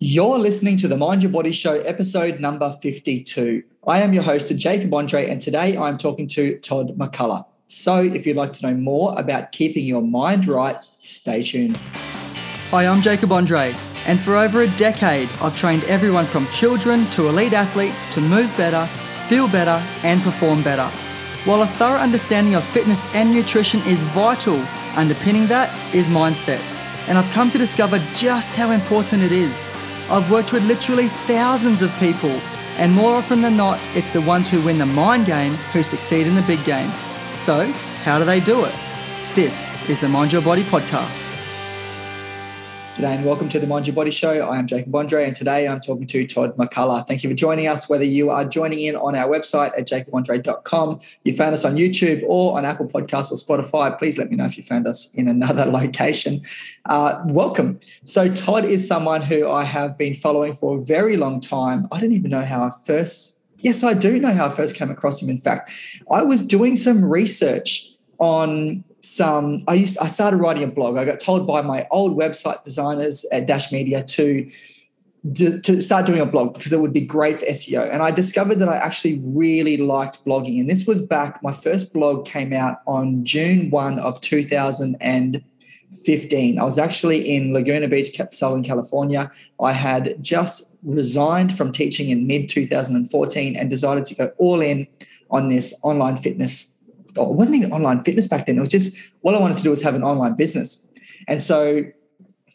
You're listening to the Mind Your Body Show, episode number 52. I am your host, Jacob Andreae, and today I'm talking to Todd McCullough. So, if you'd like to know more about keeping your mind right, stay tuned. Hi, I'm Jacob Andreae, and for over a decade, I've trained everyone from children to elite athletes to move better, feel better, and perform better. While a thorough understanding of fitness and nutrition is vital, underpinning that is mindset. And I've come to discover just how important it is. I've worked with literally thousands of people, and more often than not, it's the ones who win the mind game who succeed in the big game. So, how do they do it? This is the Mind Your Body podcast. G'day and welcome to the Mind Your Body Show. I am Jacob Andreae and today I'm talking to Todd McCullough. Thank you for joining us, whether you are joining in on our website at jacobandreae.com, you found us on YouTube or on Apple Podcasts or Spotify. Please let me know if you found us in another location. Uh, welcome. So, Todd is someone who I have been following for a very long time. I don't even know how I first, yes, I do know how I first came across him. In fact, I was doing some research on some I used I started writing a blog. I got told by my old website designers at Dash Media to to start doing a blog because it would be great for SEO. And I discovered that I actually really liked blogging. And this was back, my first blog came out on June 1 of 2015. I was actually in Laguna Beach, Southern California. I had just resigned from teaching in mid 2014 and decided to go all in on this online fitness it wasn't even online fitness back then. It was just what I wanted to do was have an online business. And so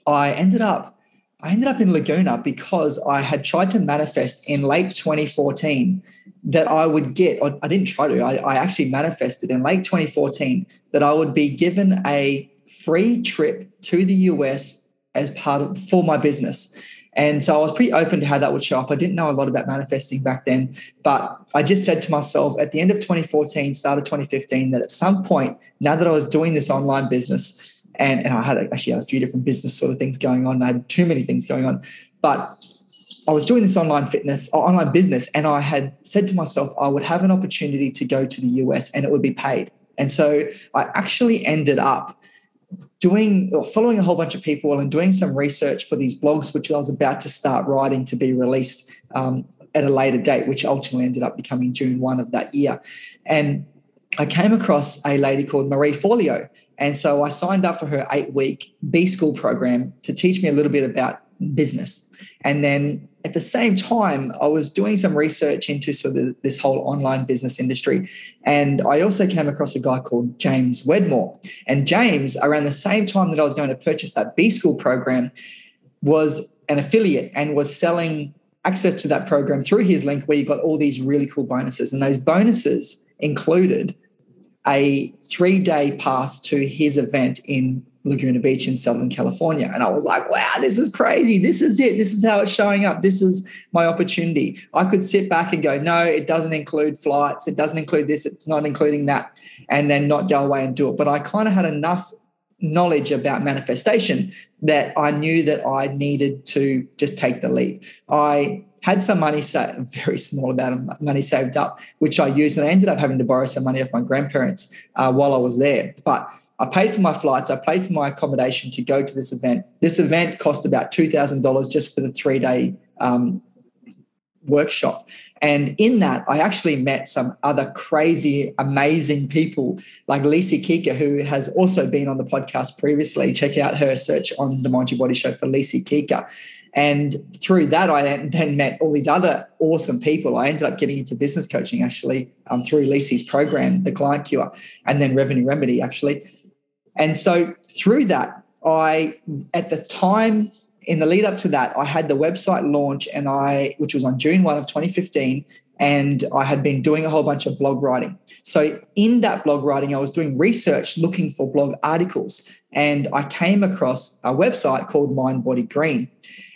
I ended up, I ended up in Laguna because I had tried to manifest in late 2014 that I would get, I didn't try to, I, I actually manifested in late 2014 that I would be given a free trip to the US as part of for my business. And so I was pretty open to how that would show up. I didn't know a lot about manifesting back then, but I just said to myself at the end of 2014, start of 2015, that at some point, now that I was doing this online business, and, and I had actually had a few different business sort of things going on, I had too many things going on, but I was doing this online fitness, uh, online business, and I had said to myself, I would have an opportunity to go to the US and it would be paid. And so I actually ended up doing or following a whole bunch of people and doing some research for these blogs, which I was about to start writing to be released um, at a later date, which ultimately ended up becoming June 1 of that year. And I came across a lady called Marie Forleo. And so I signed up for her eight week B school program to teach me a little bit about business. And then at the same time, I was doing some research into sort of this whole online business industry. And I also came across a guy called James Wedmore. And James, around the same time that I was going to purchase that B School program, was an affiliate and was selling access to that program through his link where you got all these really cool bonuses. And those bonuses included a three day pass to his event in Laguna Beach in Southern California. And I was like, wow, this is crazy. This is it. This is how it's showing up. This is my opportunity. I could sit back and go, no, it doesn't include flights. It doesn't include this. It's not including that. And then not go away and do it. But I kind of had enough knowledge about manifestation that I knew that I needed to just take the leap. I had some money saved, a very small amount of money saved up, which I used, and I ended up having to borrow some money off my grandparents uh, while I was there. But I paid for my flights, I paid for my accommodation to go to this event. This event cost about $2,000 just for the three day um, workshop. And in that, I actually met some other crazy, amazing people like Lisi Kika, who has also been on the podcast previously. Check out her search on the Mind Your Body Show for Lisi Kika. And through that, I then met all these other awesome people. I ended up getting into business coaching actually um, through Lisi's program, the Client Cure, and then Revenue Remedy actually. And so through that, I, at the time in the lead up to that, I had the website launch and I, which was on June 1 of 2015, and I had been doing a whole bunch of blog writing. So in that blog writing, I was doing research looking for blog articles, and I came across a website called Mind Body Green.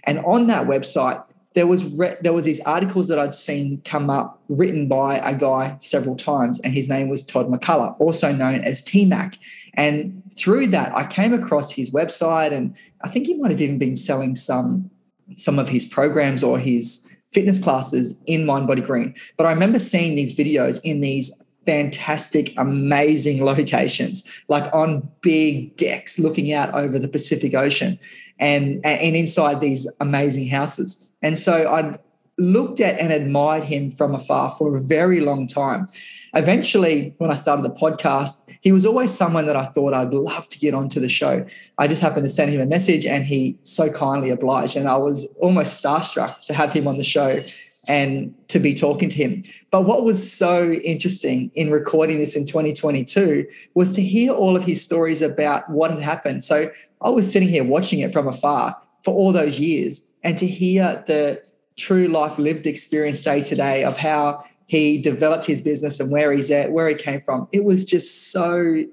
And on that website, there was re- there was these articles that I'd seen come up written by a guy several times, and his name was Todd McCullough, also known as T Mac. And through that, I came across his website, and I think he might have even been selling some some of his programs or his fitness classes in Mind Body Green. But I remember seeing these videos in these fantastic, amazing locations, like on big decks looking out over the Pacific Ocean and, and inside these amazing houses. And so I looked at and admired him from afar for a very long time. Eventually, when I started the podcast, he was always someone that I thought I'd love to get onto the show. I just happened to send him a message and he so kindly obliged. And I was almost starstruck to have him on the show and to be talking to him. But what was so interesting in recording this in 2022 was to hear all of his stories about what had happened. So I was sitting here watching it from afar for all those years and to hear the true life lived experience day to day of how he developed his business and where he's at, where he came from. It was just so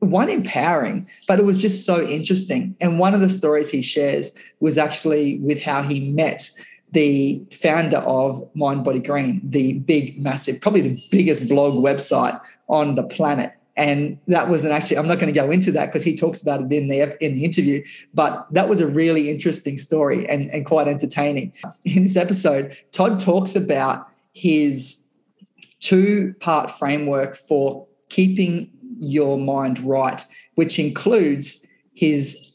one empowering, but it was just so interesting. And one of the stories he shares was actually with how he met the founder of Mind Body Green, the big, massive, probably the biggest blog website on the planet. And that was an actually, I'm not going to go into that because he talks about it in the in the interview, but that was a really interesting story and, and quite entertaining. In this episode, Todd talks about his two-part framework for keeping your mind right, which includes his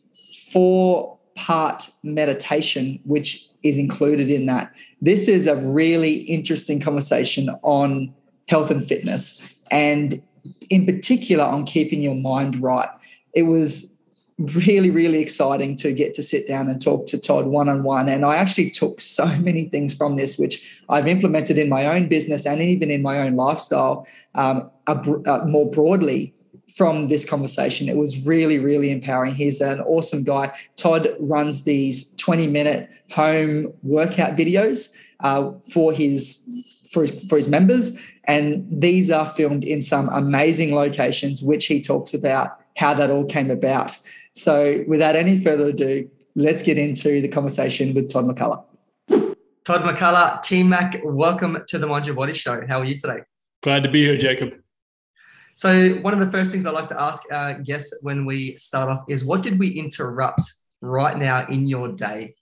four-part meditation, which is included in that. This is a really interesting conversation on health and fitness, and in particular on keeping your mind right. It was really, really exciting to get to sit down and talk to Todd one on one. And I actually took so many things from this, which I've implemented in my own business and even in my own lifestyle um, uh, more broadly from this conversation. It was really, really empowering. He's an awesome guy. Todd runs these 20 minute home workout videos uh, for his for his for his members, and these are filmed in some amazing locations, which he talks about how that all came about. So, without any further ado, let's get into the conversation with Todd McCullough. Todd McCullough, T Mac, welcome to the Mind Your Body Show. How are you today? Glad to be here, Jacob. So, one of the first things I like to ask our guests when we start off is what did we interrupt right now in your day?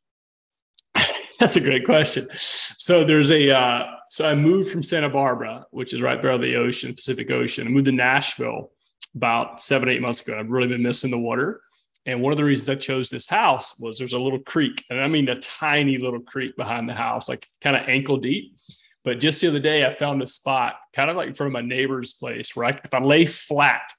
That's a great question. So, there's a, uh, so I moved from Santa Barbara, which is right there on the ocean, Pacific Ocean. I moved to Nashville about seven, eight months ago. I've really been missing the water. And one of the reasons I chose this house was there's a little creek, and I mean a tiny little creek behind the house, like kind of ankle deep. But just the other day, I found a spot kind of like in front of my neighbor's place where I, if I lay flat,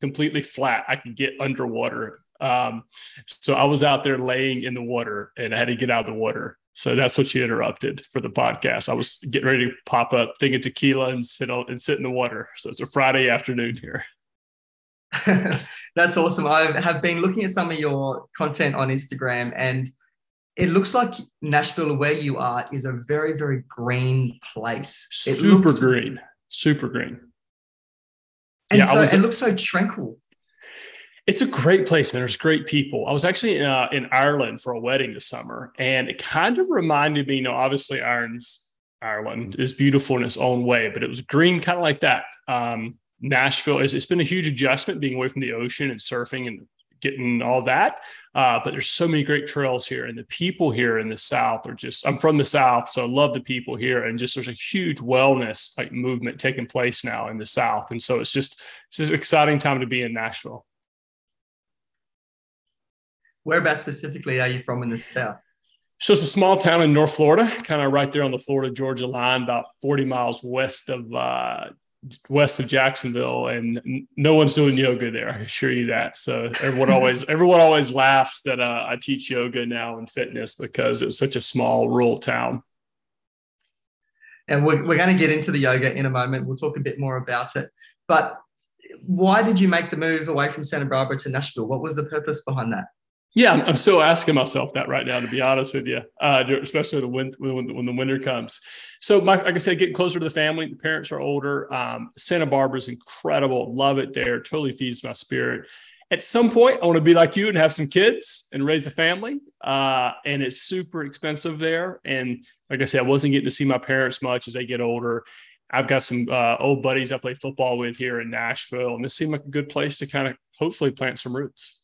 completely flat, I could get underwater. Um, so I was out there laying in the water and I had to get out of the water. So that's what you interrupted for the podcast. I was getting ready to pop up, thinking tequila and sit on, and sit in the water. So it's a Friday afternoon here. that's awesome. I have been looking at some of your content on Instagram and it looks like Nashville, where you are, is a very, very green place. It super looks, green, super green. And yeah, so was, it looks so tranquil. It's a great place, man. There's great people. I was actually in, uh, in Ireland for a wedding this summer, and it kind of reminded me. You know, obviously, Ireland's Ireland is beautiful in its own way, but it was green, kind of like that. Um, Nashville is. It's been a huge adjustment being away from the ocean and surfing and getting all that. Uh, but there's so many great trails here, and the people here in the South are just. I'm from the South, so I love the people here, and just there's a huge wellness like movement taking place now in the South, and so it's just it's just an exciting time to be in Nashville. Whereabouts specifically are you from in the South? So it's a small town in North Florida, kind of right there on the Florida Georgia line, about 40 miles west of uh, west of Jacksonville, and no one's doing yoga there. I assure you that. So everyone always everyone always laughs that uh, I teach yoga now and fitness because it's such a small rural town. And we're, we're going to get into the yoga in a moment. We'll talk a bit more about it. But why did you make the move away from Santa Barbara to Nashville? What was the purpose behind that? Yeah, I'm, still asking myself that right now, to be honest with you, uh, especially the when, when, when the winter comes. So, my, like I said, getting closer to the family. The parents are older. Um, Santa Barbara is incredible. Love it there. Totally feeds my spirit. At some point, I want to be like you and have some kids and raise a family. Uh, and it's super expensive there. And like I said, I wasn't getting to see my parents much as they get older. I've got some uh, old buddies I play football with here in Nashville, and this seemed like a good place to kind of hopefully plant some roots.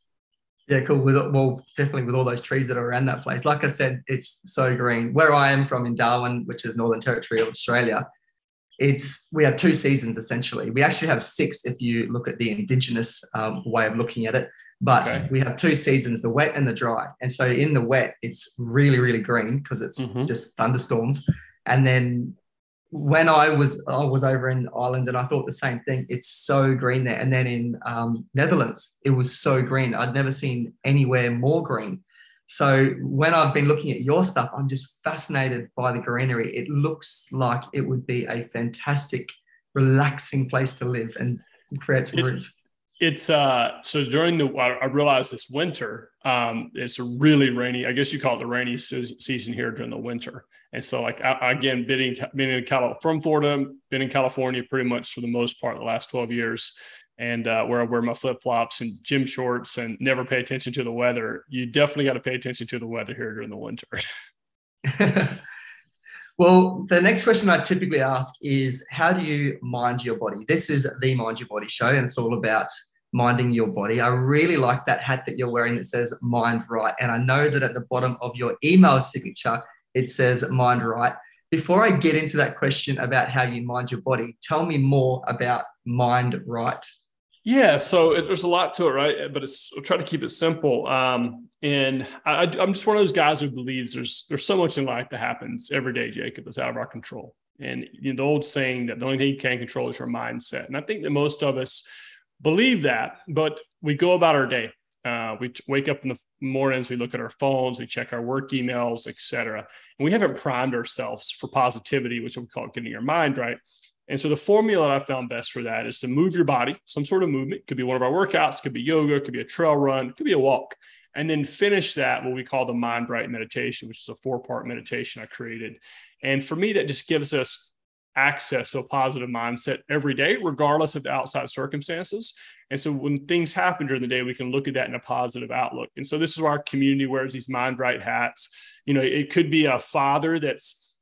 Yeah, cool. With well, definitely with all those trees that are around that place. Like I said, it's so green. Where I am from in Darwin, which is Northern Territory of Australia, it's we have two seasons essentially. We actually have six if you look at the indigenous um, way of looking at it. But okay. we have two seasons, the wet and the dry. And so in the wet, it's really, really green because it's mm-hmm. just thunderstorms. And then when I was I was over in Ireland and I thought the same thing. It's so green there. And then in um, Netherlands, it was so green. I'd never seen anywhere more green. So when I've been looking at your stuff, I'm just fascinated by the greenery. It looks like it would be a fantastic, relaxing place to live and create some roots. It's uh so during the I realized this winter um it's a really rainy I guess you call it the rainy season here during the winter and so like I, again being being in California from Florida been in California pretty much for the most part the last 12 years and uh, where I wear my flip flops and gym shorts and never pay attention to the weather. You definitely got to pay attention to the weather here during the winter. well, the next question I typically ask is how do you mind your body? This is the Mind Your Body show, and it's all about minding your body. I really like that hat that you're wearing that says Mind Right. And I know that at the bottom of your email signature, it says Mind Right. Before I get into that question about how you mind your body, tell me more about Mind Right. Yeah, so it, there's a lot to it, right? But it's I'll try to keep it simple. Um, and I, am just one of those guys who believes there's there's so much in life that happens every day, Jacob, that's out of our control. And you know, the old saying that the only thing you can control is your mindset. And I think that most of us believe that, but we go about our day. Uh, we wake up in the mornings, we look at our phones, we check our work emails, etc. And we haven't primed ourselves for positivity, which we call getting your mind right. And so the formula that I found best for that is to move your body, some sort of movement. Could be one of our workouts, could be yoga, could be a trail run, could be a walk. And then finish that what we call the mind right meditation, which is a four-part meditation I created. And for me, that just gives us access to a positive mindset every day, regardless of the outside circumstances. And so when things happen during the day, we can look at that in a positive outlook. And so this is why our community wears these mind right hats. You know, it could be a father that's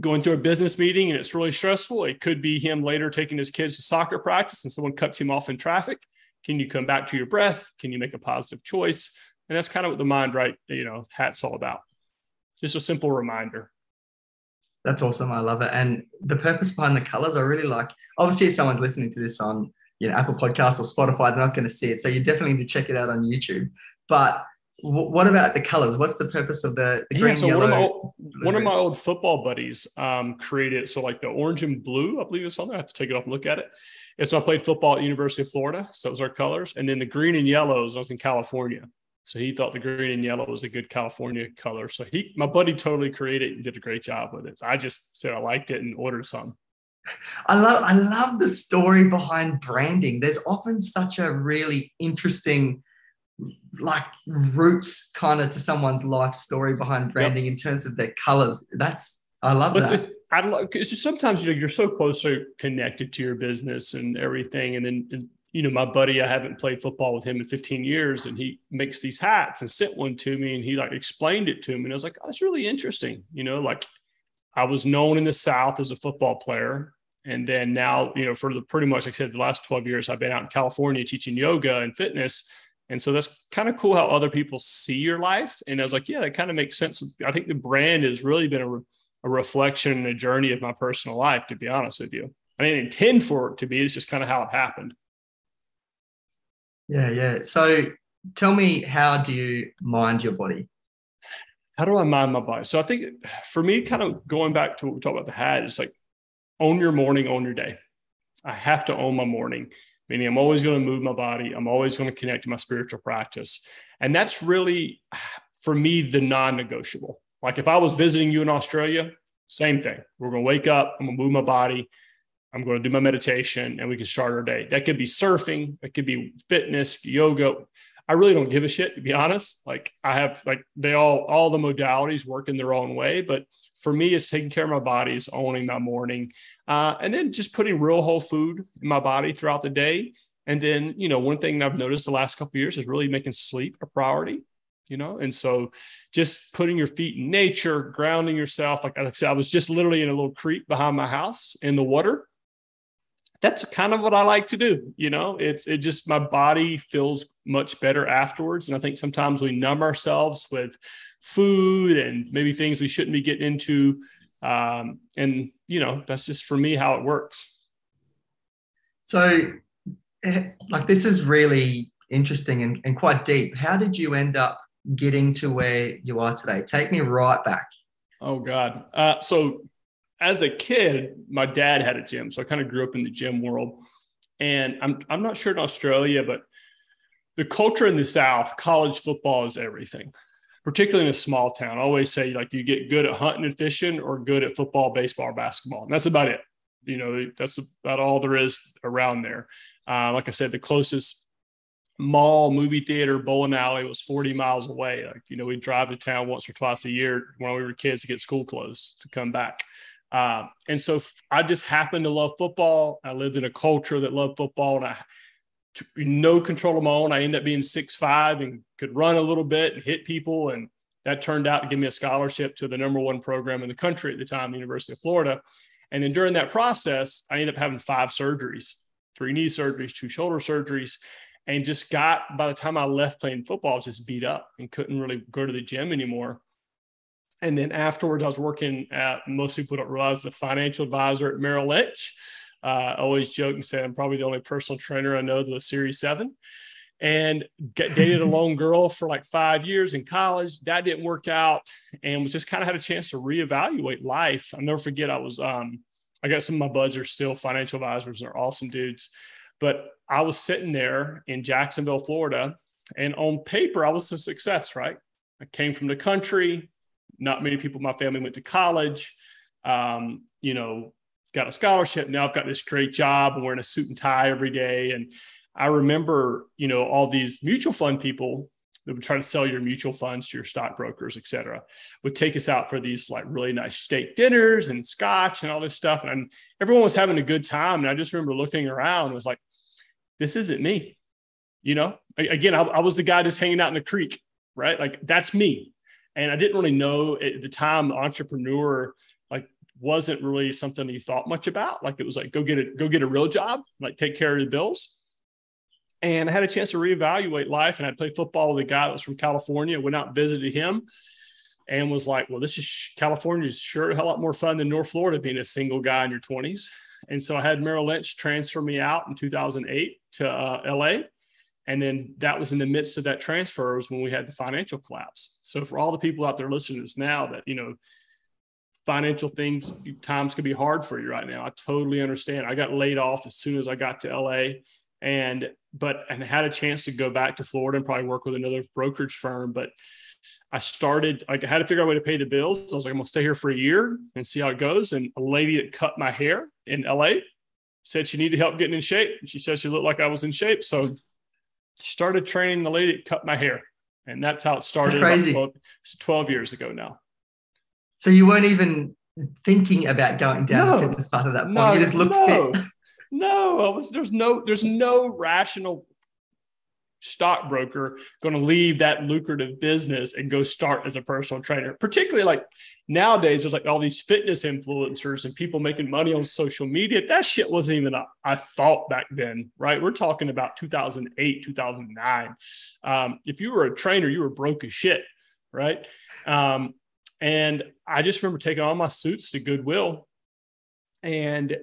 going through a business meeting and it's really stressful. It could be him later taking his kids to soccer practice and someone cuts him off in traffic. Can you come back to your breath? Can you make a positive choice? And that's kind of what the mind right, you know, hat's all about. Just a simple reminder. That's awesome. I love it. And the purpose behind the colors, I really like. Obviously, if someone's listening to this on you know Apple Podcasts or Spotify, they're not going to see it. So you definitely need to check it out on YouTube. But what about the colors? What's the purpose of the, the green, yeah, so yellow? One of, my, one of my old football buddies um, created so like the orange and blue, I believe it's on there. I have to take it off and look at it. And so I played football at University of Florida, so those our colors. And then the green and yellows, I was in California, so he thought the green and yellow was a good California color. So he, my buddy, totally created it and did a great job with it. I just said I liked it and ordered some. I love I love the story behind branding. There's often such a really interesting like roots kind of to someone's life story behind branding yep. in terms of their colors. That's I love that. It's, I love because sometimes you know you're so closely connected to your business and everything, and then and, you know my buddy I haven't played football with him in 15 years, and he makes these hats and sent one to me, and he like explained it to me, and I was like, oh, that's really interesting. You know, like I was known in the South as a football player. And then now, you know, for the pretty much, like I said, the last 12 years, I've been out in California teaching yoga and fitness and so that's kind of cool how other people see your life. And I was like, yeah, that kind of makes sense. I think the brand has really been a, a reflection and a journey of my personal life, to be honest with you. I didn't intend for it to be, it's just kind of how it happened. Yeah, yeah. So tell me, how do you mind your body? How do I mind my body? So I think for me, kind of going back to what we talked about the hat, it's like own your morning, own your day. I have to own my morning meaning I'm always going to move my body. I'm always going to connect to my spiritual practice. And that's really, for me, the non negotiable. Like if I was visiting you in Australia, same thing. We're going to wake up, I'm going to move my body, I'm going to do my meditation, and we can start our day. That could be surfing, it could be fitness, yoga. I really don't give a shit to be honest. Like I have like they all all the modalities work in their own way, but for me, it's taking care of my body, it's owning my morning, uh, and then just putting real whole food in my body throughout the day. And then you know one thing I've noticed the last couple years is really making sleep a priority. You know, and so just putting your feet in nature, grounding yourself. Like I said, I was just literally in a little creek behind my house in the water that's kind of what I like to do. You know, it's it just my body feels much better afterwards. And I think sometimes we numb ourselves with food and maybe things we shouldn't be getting into Um, and you know, that's just for me how it works. So, eh, like, this is really interesting and, and quite deep. How did you end up getting to where you are today? Take me right back. Oh God. Uh, so as a kid, my dad had a gym, so I kind of grew up in the gym world. And I'm I'm not sure in Australia, but the culture in the South, college football is everything, particularly in a small town. I always say like you get good at hunting and fishing or good at football, baseball, basketball, and that's about it. You know, that's about all there is around there. Uh, like I said, the closest mall, movie theater, bowling alley was 40 miles away. Like, you know, we'd drive to town once or twice a year when we were kids to get school clothes to come back. Uh, and so I just happened to love football. I lived in a culture that loved football and I no control of my own. I ended up being six five and could run a little bit and hit people. And that turned out to give me a scholarship to the number one program in the country at the time, the University of Florida. And then during that process, I ended up having five surgeries, three knee surgeries, two shoulder surgeries and just got by the time I left playing football, I was just beat up and couldn't really go to the gym anymore. And then afterwards, I was working at most people don't realize the financial advisor at Merrill Lynch. Uh, I always joke and say I'm probably the only personal trainer I know the Series Seven. And get, dated a lone girl for like five years in college. That didn't work out, and was just kind of had a chance to reevaluate life. I'll never forget. I was um, I got some of my buds are still financial advisors. They're awesome dudes. But I was sitting there in Jacksonville, Florida, and on paper, I was a success, right? I came from the country. Not many people in my family went to college. Um, you know, got a scholarship. Now I've got this great job. I'm wearing a suit and tie every day. And I remember, you know, all these mutual fund people that would try to sell your mutual funds to your stockbrokers, et cetera, would take us out for these like really nice steak dinners and scotch and all this stuff. And everyone was having a good time. And I just remember looking around and was like, this isn't me. You know, again, I, I was the guy just hanging out in the creek, right? Like that's me. And I didn't really know at the time, entrepreneur like wasn't really something you thought much about. Like it was like, go get it, go get a real job, like take care of the bills. And I had a chance to reevaluate life. And I played football with a guy that was from California, went out and visited him and was like, well, this is California is sure a hell lot more fun than North Florida being a single guy in your 20s. And so I had Merrill Lynch transfer me out in 2008 to uh, LA. And then that was in the midst of that transfer was when we had the financial collapse. So for all the people out there listening to this now that, you know, financial things, times can be hard for you right now. I totally understand. I got laid off as soon as I got to LA and, but, and had a chance to go back to Florida and probably work with another brokerage firm. But I started, like, I had to figure out a way to pay the bills. I was like, I'm to stay here for a year and see how it goes. And a lady that cut my hair in LA said she needed help getting in shape. And she said she looked like I was in shape. So started training the lady that cut my hair. And that's how it started. Crazy. 12, 12, years ago now. So you weren't even thinking about going down no, the fitness part of that point. No, you just looked no, fit. No, I was, there's no, there's no rational stockbroker going to leave that lucrative business and go start as a personal trainer? Particularly like nowadays there's like all these fitness influencers and people making money on social media. That shit wasn't even I thought back then right? We're talking about 2008 2009 um, if you were a trainer you were broke as shit right? Um, and i just remember taking all my suits to goodwill and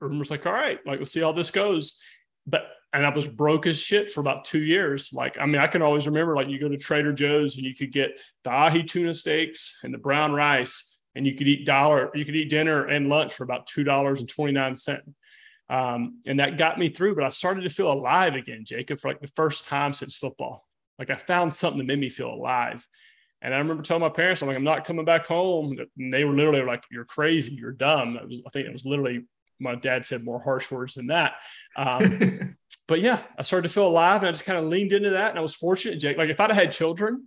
I like all right like let's see how this goes. But and I was broke as shit for about two years. Like, I mean, I can always remember like you go to Trader Joe's and you could get the ahi tuna steaks and the brown rice, and you could eat dollar, you could eat dinner and lunch for about two dollars and twenty nine cent. Um, and that got me through. But I started to feel alive again, Jacob, for like the first time since football. Like I found something that made me feel alive. And I remember telling my parents, I'm like, I'm not coming back home. And they were literally like, You're crazy, you're dumb. Was, I think it was literally my dad said more harsh words than that. Um, but yeah, I started to feel alive and I just kind of leaned into that. And I was fortunate, Jake. Like if I'd have had children,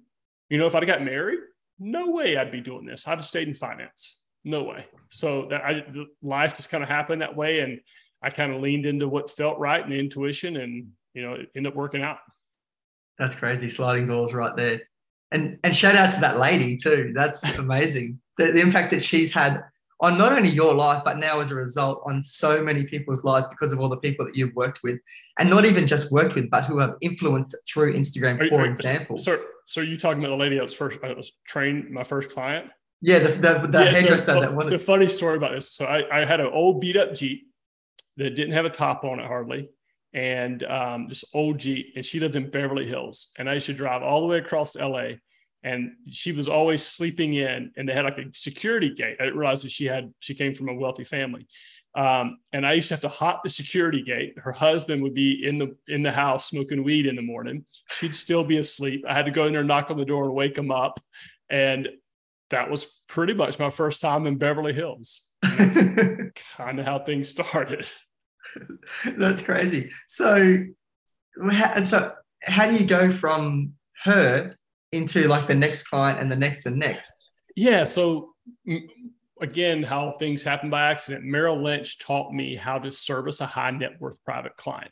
you know, if I'd have got married, no way I'd be doing this. I'd have stayed in finance. No way. So that I life just kind of happened that way. And I kind of leaned into what felt right and the intuition and you know, it ended up working out. That's crazy. Sliding doors right there. And and shout out to that lady too. That's amazing. the, the impact that she's had on not only your life, but now as a result on so many people's lives because of all the people that you've worked with, and not even just worked with, but who have influenced through Instagram, are, for example. So, so are you talking about the lady that was first, I was trained, my first client? Yeah, the, the, the yeah, hairdresser so, that wanted. It's a funny story about this. So I, I had an old beat up Jeep that didn't have a top on it hardly, and um, just old Jeep. And she lived in Beverly Hills, and I used to drive all the way across LA. And she was always sleeping in, and they had like a security gate. I didn't realize that she had she came from a wealthy family, um, and I used to have to hop the security gate. Her husband would be in the in the house smoking weed in the morning. She'd still be asleep. I had to go in there, knock on the door, and wake him up. And that was pretty much my first time in Beverly Hills. kind of how things started. That's crazy. So, so how do you go from her into like the next client and the next and next? Yeah. So again, how things happen by accident. Merrill Lynch taught me how to service a high net worth private client.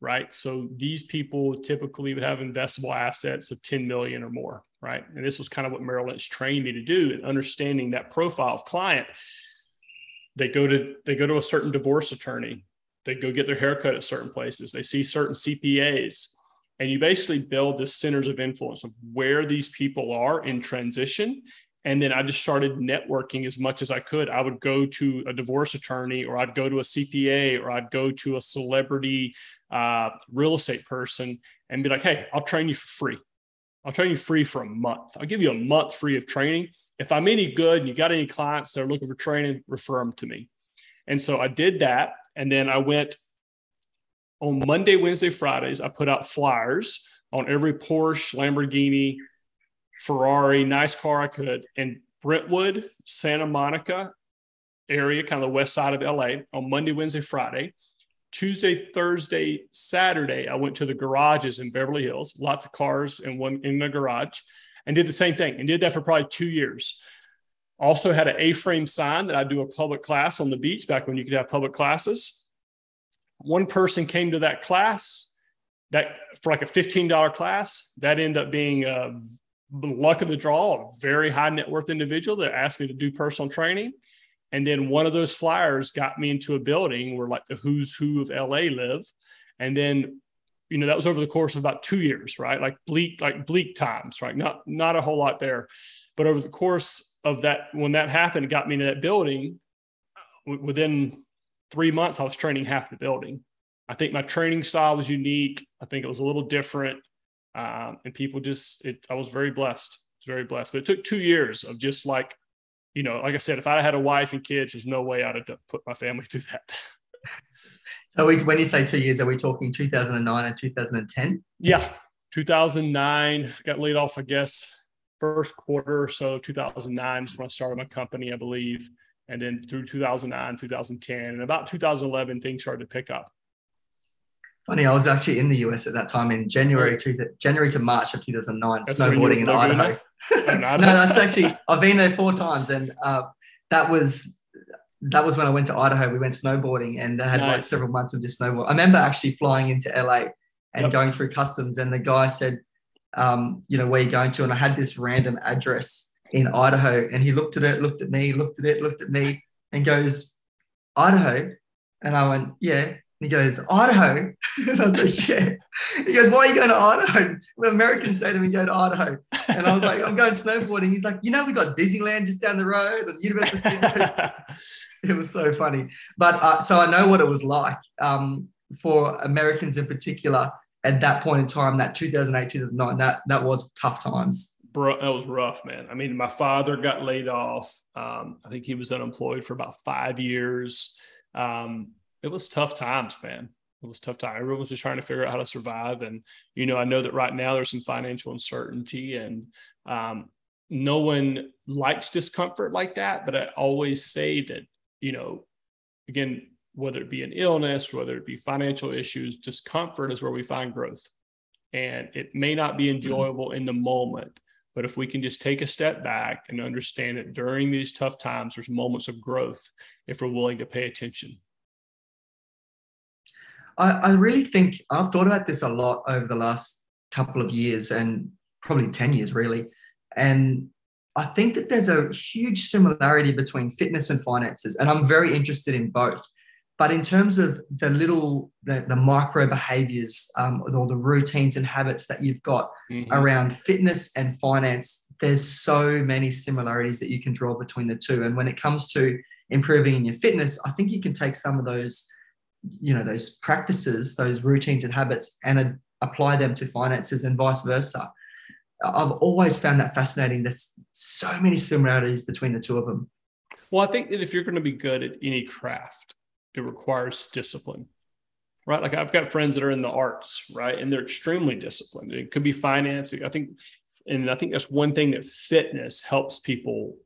Right. So these people typically would have investable assets of 10 million or more right? And this was kind of what Merrill Lynch trained me to do and understanding that profile of client. They go to they go to a certain divorce attorney. They go get their haircut at certain places. They see certain CPAs. And you basically build the centers of influence of where these people are in transition. And then I just started networking as much as I could. I would go to a divorce attorney, or I'd go to a CPA, or I'd go to a celebrity uh, real estate person and be like, hey, I'll train you for free. I'll train you free for a month. I'll give you a month free of training. If I'm any good and you got any clients that are looking for training, refer them to me. And so I did that. And then I went on Monday, Wednesday, Fridays, I put out flyers on every Porsche, Lamborghini, Ferrari, nice car I could in Brentwood, Santa Monica area, kind of the west side of LA on Monday, Wednesday, Friday. Tuesday, Thursday, Saturday, I went to the garages in Beverly Hills, lots of cars in one in the garage, and did the same thing and did that for probably two years. Also had an A-frame sign that I'd do a public class on the beach back when you could have public classes. One person came to that class that for like a $15 class, that ended up being a luck of the draw, a very high net worth individual that asked me to do personal training. And then one of those flyers got me into a building where like the who's who of LA live. And then, you know, that was over the course of about two years, right? Like bleak, like bleak times, right? Not not a whole lot there. But over the course of that, when that happened, got me into that building. Uh, within three months, I was training half the building. I think my training style was unique. I think it was a little different. Um, and people just, it, I was very blessed. Was very blessed. But it took two years of just like you know, like I said, if I had a wife and kids, there's no way I'd have put my family through that. So when you say two years, are we talking 2009 and 2010? Yeah, 2009 got laid off, I guess, first quarter or so 2009 is when I started my company, I believe. And then through 2009, 2010, and about 2011, things started to pick up. Funny, I was actually in the US at that time in January to January to March of 2009, that's snowboarding in Idaho. no, that's actually I've been there four times, and uh, that was that was when I went to Idaho. We went snowboarding, and I had nice. like several months of just snowboard. I remember actually flying into LA and yep. going through customs, and the guy said, um, "You know, where you're going to?" And I had this random address in Idaho, and he looked at it, looked at me, looked at it, looked at me, and goes, "Idaho," and I went, "Yeah." he goes, Idaho. and I was like, yeah. He goes, why are you going to Idaho? We're American state and we go to Idaho. And I was like, I'm going snowboarding. He's like, you know, we got Disneyland just down the road and Universal Studios. it was so funny. But uh, so I know what it was like um, for Americans in particular at that point in time, that 2008, 2009, that, that was tough times. Bro, that was rough, man. I mean, my father got laid off. Um, I think he was unemployed for about five years. Um, it was tough times, man. It was tough time. Everyone was just trying to figure out how to survive. And, you know, I know that right now there's some financial uncertainty and um, no one likes discomfort like that. But I always say that, you know, again, whether it be an illness, whether it be financial issues, discomfort is where we find growth. And it may not be enjoyable in the moment, but if we can just take a step back and understand that during these tough times, there's moments of growth if we're willing to pay attention. I, I really think I've thought about this a lot over the last couple of years and probably 10 years, really. And I think that there's a huge similarity between fitness and finances. And I'm very interested in both. But in terms of the little, the, the micro behaviors um, or the routines and habits that you've got mm-hmm. around fitness and finance, there's so many similarities that you can draw between the two. And when it comes to improving in your fitness, I think you can take some of those, you know, those practices, those routines and habits, and apply them to finances and vice versa. I've always found that fascinating. There's so many similarities between the two of them. Well, I think that if you're going to be good at any craft, it requires discipline, right? Like I've got friends that are in the arts, right? And they're extremely disciplined. It could be finance. I think, and I think that's one thing that fitness helps people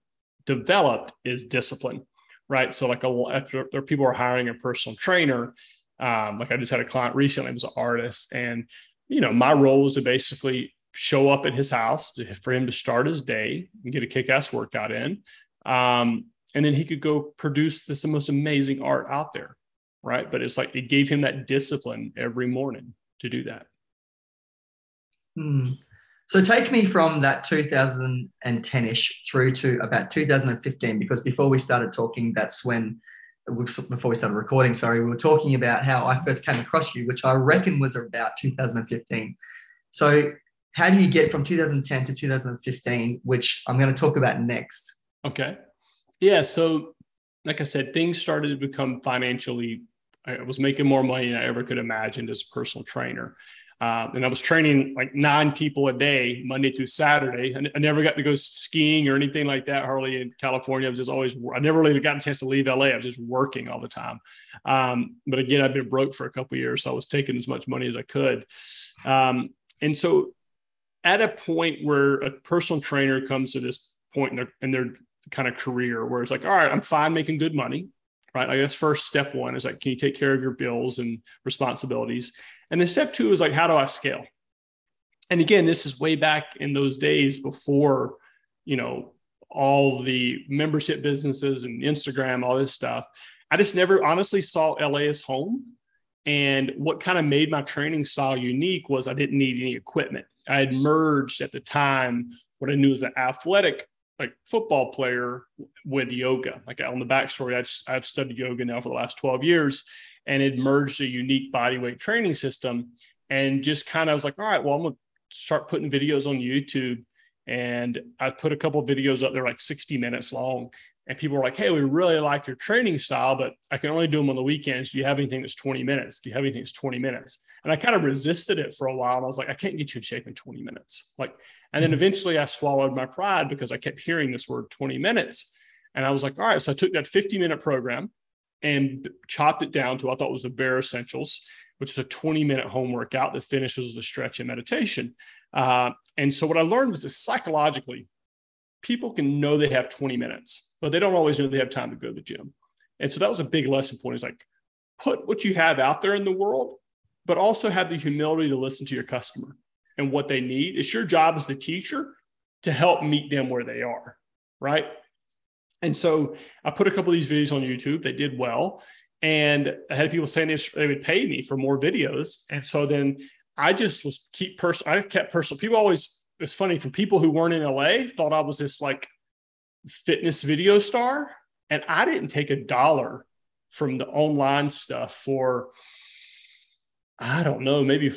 develop is discipline, right? So like a, after there people are hiring a personal trainer, um, like I just had a client recently, was an artist, and you know my role was to basically show up at his house for him to start his day and get a kick-ass workout in. Um, and then he could go produce this the most amazing art out there right? But it's like it gave him that discipline every morning to do that. Hmm. so take me from that 2010ish through to about 2015 because before we started talking that's when before we started recording sorry we were talking about how i first came across you which i reckon was about 2015 so how do you get from 2010 to 2015 which i'm going to talk about next? Okay yeah. So, like I said, things started to become financially, I was making more money than I ever could imagine as a personal trainer. Uh, and I was training like nine people a day, Monday through Saturday. I, I never got to go skiing or anything like that. Hardly in California. I was just always, I never really got a chance to leave LA. I was just working all the time. Um, but again, I've been broke for a couple years. So I was taking as much money as I could. Um, and so at a point where a personal trainer comes to this point in their, in their kind of career where it's like, all right, I'm fine making good money, right? I guess first step one is like, can you take care of your bills and responsibilities? And then step two is like, how do I scale? And again, this is way back in those days before, you know, all the membership businesses and Instagram, all this stuff. I just never honestly saw LA as home. And what kind of made my training style unique was I didn't need any equipment. I had merged at the time what I knew as an athletic like football player with yoga. Like on the backstory, I just, I've studied yoga now for the last 12 years and it merged a unique body weight training system. And just kind of was like, all right, well, I'm going to start putting videos on YouTube. And I put a couple videos up there, like 60 minutes long. And people were like, hey, we really like your training style, but I can only do them on the weekends. Do you have anything that's 20 minutes? Do you have anything that's 20 minutes? And I kind of resisted it for a while. And I was like, I can't get you in shape in 20 minutes. Like, and then eventually I swallowed my pride because I kept hearing this word 20 minutes. And I was like, all right. So I took that 50 minute program and chopped it down to what I thought was the bare essentials, which is a 20 minute home workout that finishes the stretch and meditation. Uh, and so what I learned was that psychologically, people can know they have 20 minutes, but they don't always know they have time to go to the gym. And so that was a big lesson point is like, put what you have out there in the world, but also have the humility to listen to your customer and what they need. It's your job as the teacher to help meet them where they are, right? And so I put a couple of these videos on YouTube. They did well. And I had people saying they would pay me for more videos. And so then I just was keep personal. I kept personal. People always, it's funny from people who weren't in LA thought I was this like fitness video star. And I didn't take a dollar from the online stuff for, I don't know, maybe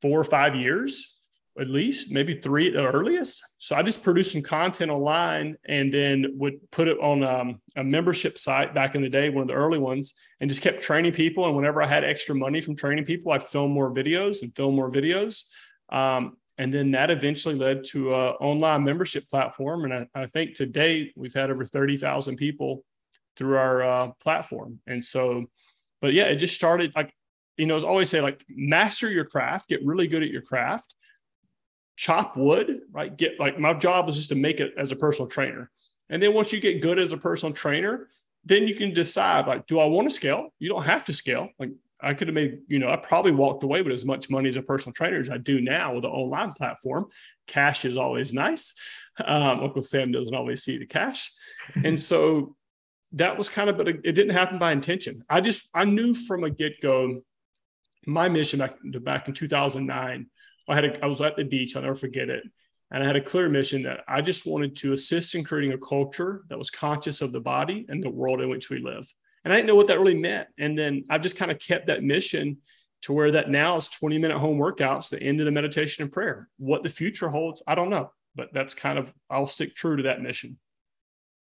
four or five years at least maybe three at the earliest. So i just produced some content online and then would put it on um, a membership site back in the day one of the early ones and just kept training people. And whenever i had extra money from training people i'd film more videos and film more videos. Um, and then that eventually led to an online membership platform. And I, I, think to date we've had over 30000 people through our uh, platform. And so but yeah it just started like you know, as always say, like master your craft, get really good at your craft, chop wood, right? Get like my job was just to make it as a personal trainer. And then once you get good as a personal trainer, then you can decide like, do I want to scale? You don't have to scale. Like I could have made, you know, I probably walked away with as much money as a personal trainer as I do now with the online platform. Cash is always nice. Um, Uncle Sam doesn't always see the cash. and so that was kind of, but it didn't happen by intention. I just, I knew from a get go my mission back, back in 2009, I had a, I was at the beach. I'll never forget it. And I had a clear mission that I just wanted to assist in creating a culture that was conscious of the body and the world in which we live. And I didn't know what that really meant. And then I've just kind of kept that mission to where that now is 20 minute home workouts, the end of the meditation and prayer. What the future holds, I don't know, but that's kind of, I'll stick true to that mission.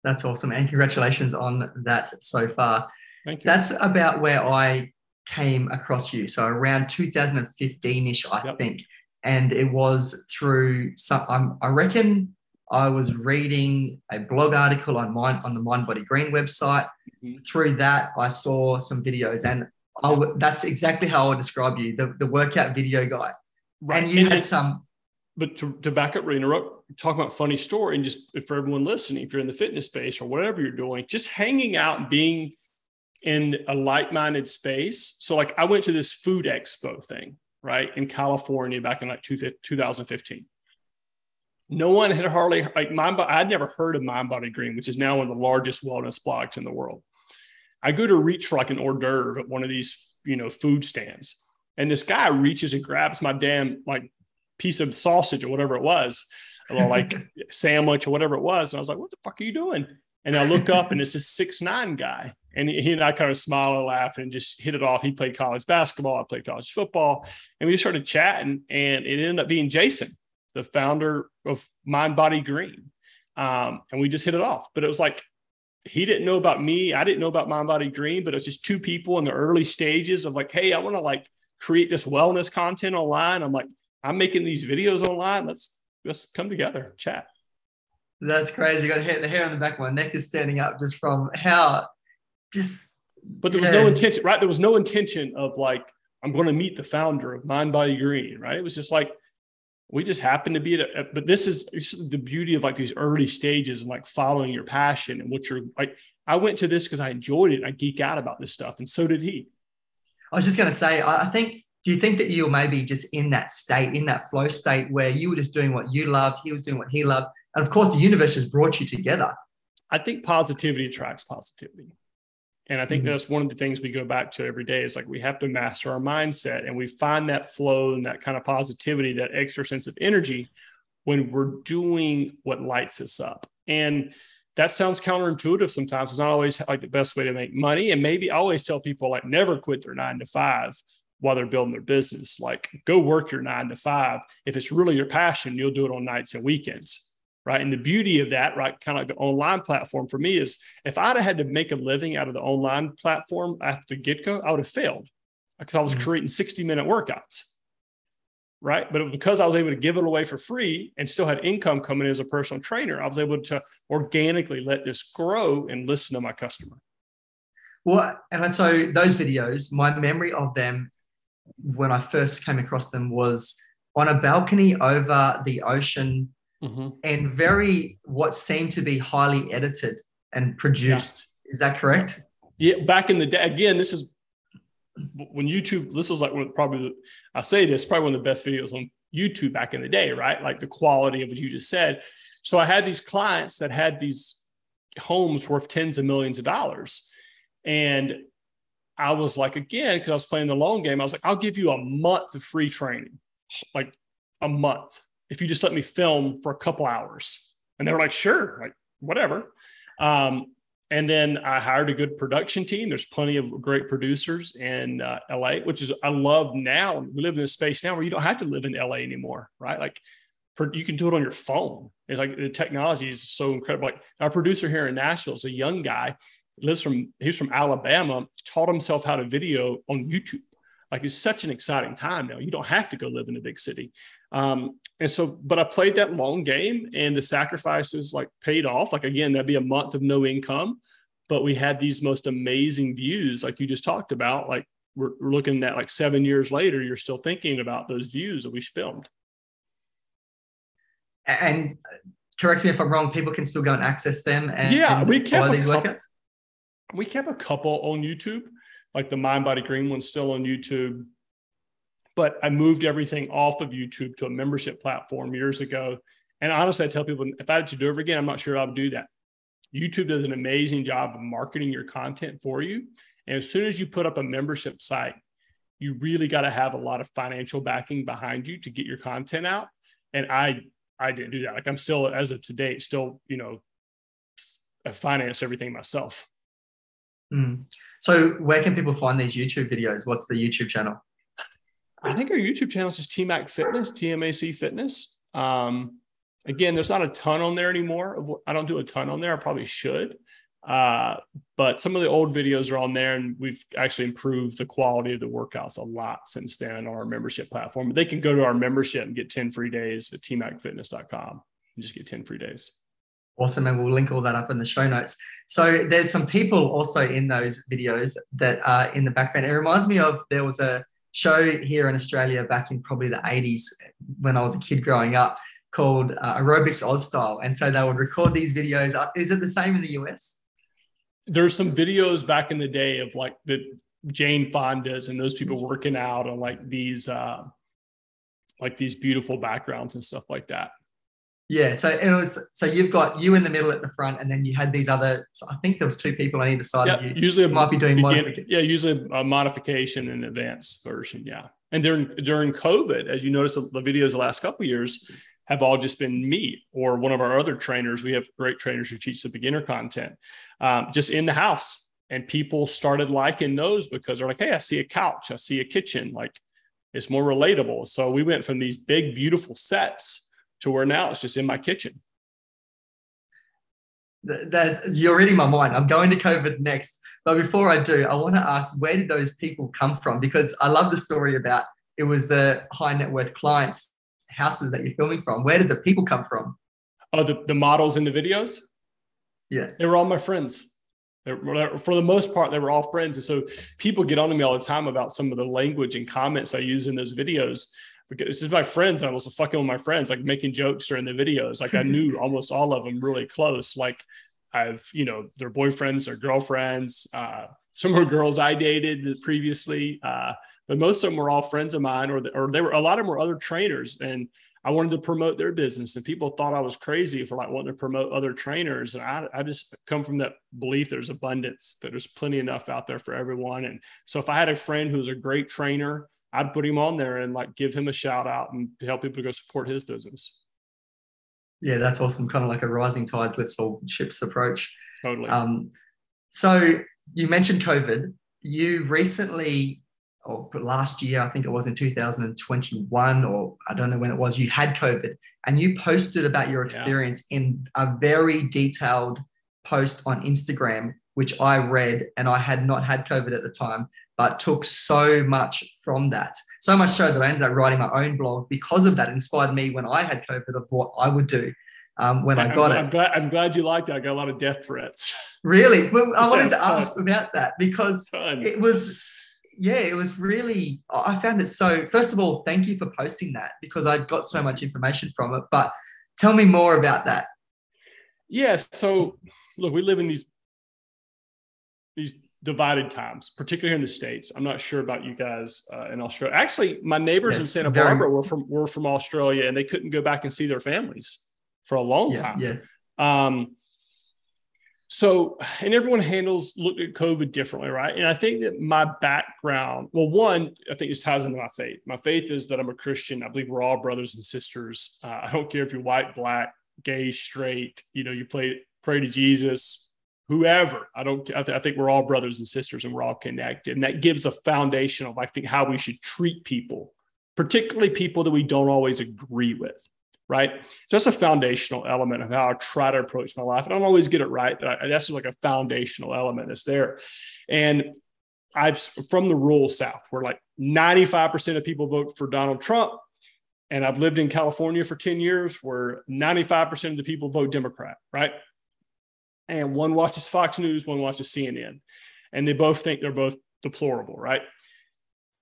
That's awesome. And congratulations on that so far. Thank you. That's about where I came across you. So around 2015 ish, I yep. think. And it was through some, I'm, I reckon I was reading a blog article on mind on the Mind Body Green website. Mm-hmm. Through that, I saw some videos, and I w- that's exactly how I would describe you the, the workout video guy. Right. And you and had some. But to, to back up, interrupt, talk about funny story, and just for everyone listening, if you're in the fitness space or whatever you're doing, just hanging out and being in a like-minded space. So, like, I went to this food expo thing, right, in California back in like two, 2015 no one had hardly like mind i'd never heard of mind body green which is now one of the largest wellness blogs in the world. I go to reach for like an hors d'oeuvre at one of these you know food stands and this guy reaches and grabs my damn like piece of sausage or whatever it was or like sandwich or whatever it was and i was like what the fuck are you doing? And i look up and it's this six nine guy and he and I kind of smile and laugh and just hit it off. He played college basketball. I played college football. And we just started chatting. And it ended up being Jason the founder of Mind Body Green. Um, and we just hit it off. But it was like he didn't know about me. I didn't know about Mind Body Green, but it's just two people in the early stages of like, hey, I want to like create this wellness content online. I'm like, I'm making these videos online. Let's let's come together, chat. That's crazy. You got the hair on the back of my neck is standing up just from how just but there was yeah. no intention, right? There was no intention of like, I'm going to meet the founder of Mind Body Green, right? It was just like, we just happened to be at a, but this is the beauty of like these early stages and like following your passion and what you're like i went to this because i enjoyed it i geek out about this stuff and so did he i was just going to say i think do you think that you were maybe just in that state in that flow state where you were just doing what you loved he was doing what he loved and of course the universe has brought you together i think positivity attracts positivity and I think mm-hmm. that's one of the things we go back to every day is like we have to master our mindset and we find that flow and that kind of positivity, that extra sense of energy when we're doing what lights us up. And that sounds counterintuitive sometimes. It's not always like the best way to make money. And maybe I always tell people like never quit their nine to five while they're building their business. Like go work your nine to five. If it's really your passion, you'll do it on nights and weekends right? And the beauty of that, right, kind of like the online platform for me is if I'd have had to make a living out of the online platform after get go, I would have failed because I was mm-hmm. creating 60 minute workouts, right? But because I was able to give it away for free and still had income coming in as a personal trainer, I was able to organically let this grow and listen to my customer. Well, and so those videos, my memory of them when I first came across them was on a balcony over the ocean mm-hmm. and very what seemed to be highly edited and produced. Yeah. Is that correct? Yeah, back in the day, again, this is when YouTube. This was like one, probably I say this probably one of the best videos on YouTube back in the day, right? Like the quality of what you just said. So I had these clients that had these homes worth tens of millions of dollars, and I was like, again, because I was playing the long game, I was like, I'll give you a month of free training, like a month if you just let me film for a couple hours. And they were like, sure, like whatever. Um, and then I hired a good production team. There's plenty of great producers in uh, LA, which is I love now. We live in a space now where you don't have to live in LA anymore, right? Like you can do it on your phone. It's like the technology is so incredible. Like our producer here in Nashville is a young guy, lives from he's from Alabama, taught himself how to video on YouTube. Like it's such an exciting time now. You don't have to go live in a big city. Um, and so, but I played that long game and the sacrifices like paid off. Like again, that'd be a month of no income, but we had these most amazing views, like you just talked about. Like we're, we're looking at like seven years later, you're still thinking about those views that we filmed. And uh, correct me if I'm wrong, people can still go and access them and yeah, and we kept these couple, workouts. We kept a couple on YouTube, like the Mind Body Green one's still on YouTube but I moved everything off of YouTube to a membership platform years ago. And honestly, I tell people if I had to do it again, I'm not sure I would do that. YouTube does an amazing job of marketing your content for you. And as soon as you put up a membership site, you really got to have a lot of financial backing behind you to get your content out. And I I didn't do that. Like I'm still, as of today, still, you know, I financed everything myself. Mm. So, where can people find these YouTube videos? What's the YouTube channel? I think our YouTube channel is just TMAC Fitness, TMAC Fitness. Um, again, there's not a ton on there anymore. I don't do a ton on there. I probably should. Uh, but some of the old videos are on there, and we've actually improved the quality of the workouts a lot since then on our membership platform. They can go to our membership and get 10 free days at tmacfitness.com and just get 10 free days. Awesome. And we'll link all that up in the show notes. So there's some people also in those videos that are in the background. It reminds me of there was a show here in Australia back in probably the 80s when I was a kid growing up called uh, Aerobics Oz Style. And so they would record these videos. Is it the same in the US? There's some videos back in the day of like the Jane Fondas and those people working out on like these uh like these beautiful backgrounds and stuff like that. Yeah, so it was so you've got you in the middle at the front, and then you had these other. So I think there was two people on either side yeah, of you. Usually, might be doing begin. Yeah, usually a modification and advanced version. Yeah, and during during COVID, as you notice, the videos the last couple years have all just been me or one of our other trainers. We have great trainers who teach the beginner content, um, just in the house, and people started liking those because they're like, "Hey, I see a couch, I see a kitchen, like it's more relatable." So we went from these big, beautiful sets to where now it's just in my kitchen. That, that you're reading my mind. I'm going to COVID next, but before I do, I want to ask where did those people come from? Because I love the story about it was the high net worth clients' houses that you're filming from. Where did the people come from? Oh, the, the models in the videos? Yeah. They were all my friends. Were, for the most part, they were all friends. And so people get on to me all the time about some of the language and comments I use in those videos because this is my friends. And I was fucking with my friends, like making jokes during the videos. Like I knew almost all of them really close. Like I've, you know, their boyfriends or girlfriends. Uh, some were girls I dated previously, uh, but most of them were all friends of mine, or, the, or they were a lot of them were other trainers, and I wanted to promote their business. And people thought I was crazy for like wanting to promote other trainers. And I, I just come from that belief there's abundance, that there's plenty enough out there for everyone. And so if I had a friend who was a great trainer I'd put him on there and like give him a shout out and help people to go support his business. Yeah, that's awesome. Kind of like a rising tides lifts all ships approach. Totally. Um, so you mentioned COVID. You recently, or last year, I think it was in 2021, or I don't know when it was, you had COVID and you posted about your experience yeah. in a very detailed post on Instagram, which I read and I had not had COVID at the time but took so much from that. So much so that I ended up writing my own blog because of that. inspired me when I had COVID of what I would do um, when I'm, I got I'm it. Glad, I'm glad you liked it. I got a lot of death threats. Really? Well, I wanted to ask about that because it was, yeah, it was really, I found it so, first of all, thank you for posting that because I got so much information from it. But tell me more about that. Yes. So, look, we live in these divided times, particularly here in the states. I'm not sure about you guys uh, in Australia. Actually, my neighbors yes, in Santa Barbara were from were from Australia, and they couldn't go back and see their families for a long yeah, time. Yeah. Um, so, and everyone handles look at COVID differently, right? And I think that my background, well, one, I think this ties into my faith. My faith is that I'm a Christian. I believe we're all brothers and sisters. Uh, I don't care if you're white, black, gay, straight. You know, you play pray to Jesus whoever. I don't. I, th- I, think we're all brothers and sisters, and we're all connected, and that gives a foundation of I think how we should treat people, particularly people that we don't always agree with. Right. So that's a foundational element of how I try to approach my life. I don't always get it right, but I, that's like a foundational element that's there. And I've from the rural South, where like 95% of people vote for Donald Trump. And I've lived in California for 10 years where 95% of the people vote Democrat, right? And one watches Fox News, one watches CNN, and they both think they're both deplorable, right?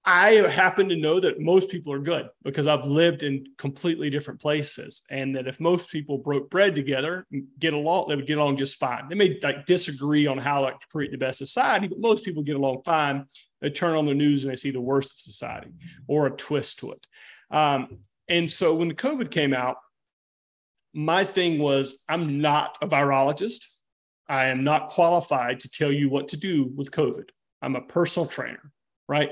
I happen to know that most people are good because I've lived in completely different places, and that if most people broke bread together, get along, they would get along just fine. They may like disagree on how like to create the best society, but most people get along fine. They turn on the news and they see the worst of society or a twist to it. Um, and so when the COVID came out, my thing was I'm not a virologist. I am not qualified to tell you what to do with COVID. I'm a personal trainer, right?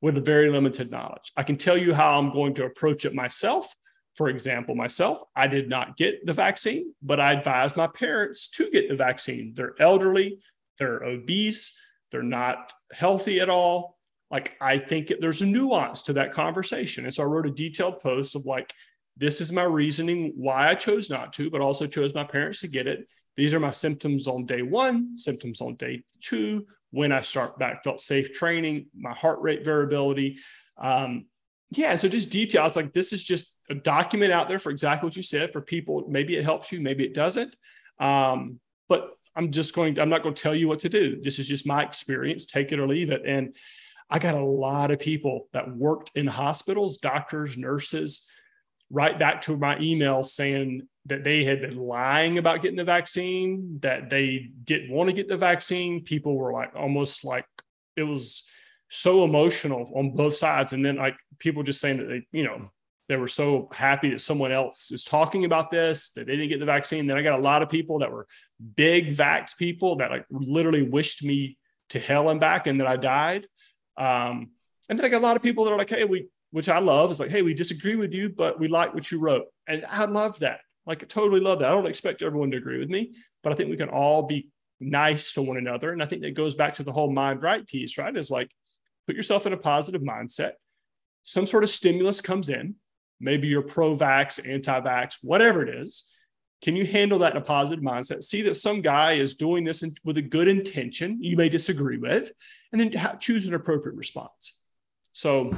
With a very limited knowledge. I can tell you how I'm going to approach it myself. For example, myself, I did not get the vaccine, but I advised my parents to get the vaccine. They're elderly, they're obese, they're not healthy at all. Like, I think there's a nuance to that conversation. And so I wrote a detailed post of like, this is my reasoning why I chose not to, but also chose my parents to get it. These are my symptoms on day one, symptoms on day two, when I start back, felt safe training, my heart rate variability. Um, yeah, so just details like this is just a document out there for exactly what you said for people. Maybe it helps you, maybe it doesn't. Um, but I'm just going, I'm not going to tell you what to do. This is just my experience. Take it or leave it. And I got a lot of people that worked in hospitals, doctors, nurses, right back to my email saying that they had been lying about getting the vaccine, that they didn't want to get the vaccine. People were like almost like it was so emotional on both sides. And then like people just saying that they, you know, they were so happy that someone else is talking about this, that they didn't get the vaccine. Then I got a lot of people that were big vax people that like literally wished me to hell and back and that I died. Um, and then I got a lot of people that are like, hey, we, which I love, is like, hey, we disagree with you, but we like what you wrote. And I love that. Like, I totally love that. I don't expect everyone to agree with me, but I think we can all be nice to one another. And I think that goes back to the whole mind right piece, right? Is like, put yourself in a positive mindset. Some sort of stimulus comes in. Maybe you're pro vax, anti vax, whatever it is. Can you handle that in a positive mindset? See that some guy is doing this in, with a good intention you may disagree with, and then ha- choose an appropriate response. So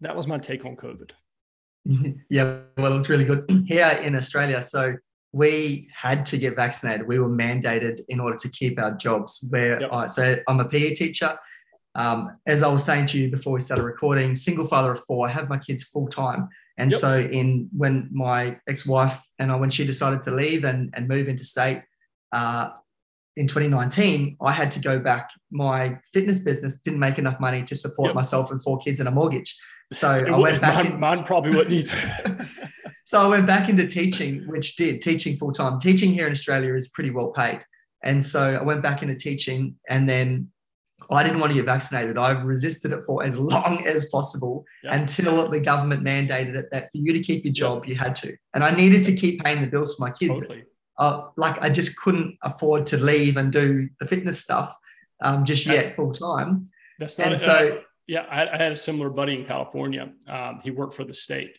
that was my take on COVID. yeah, well, it's really good here in Australia. So we had to get vaccinated. We were mandated in order to keep our jobs. Where yep. I, so I'm a PE teacher. Um, as I was saying to you before we started recording, single father of four. I have my kids full time, and yep. so in when my ex-wife and I, when she decided to leave and and move into state, uh, in 2019, I had to go back. My fitness business didn't make enough money to support yep. myself and four kids and a mortgage. So it I went back. Mine, in, mine probably wouldn't either. so I went back into teaching, which did teaching full time. Teaching here in Australia is pretty well paid. And so I went back into teaching and then I didn't want to get vaccinated. I resisted it for as long as possible yep. until the government mandated it that for you to keep your job, you had to. And I needed to keep paying the bills for my kids. Totally. Uh, like I just couldn't afford to leave and do the fitness stuff um, just that's, yet full time. That's not. And so, uh, yeah, I, I, had a similar buddy in California. Um, he worked for the state,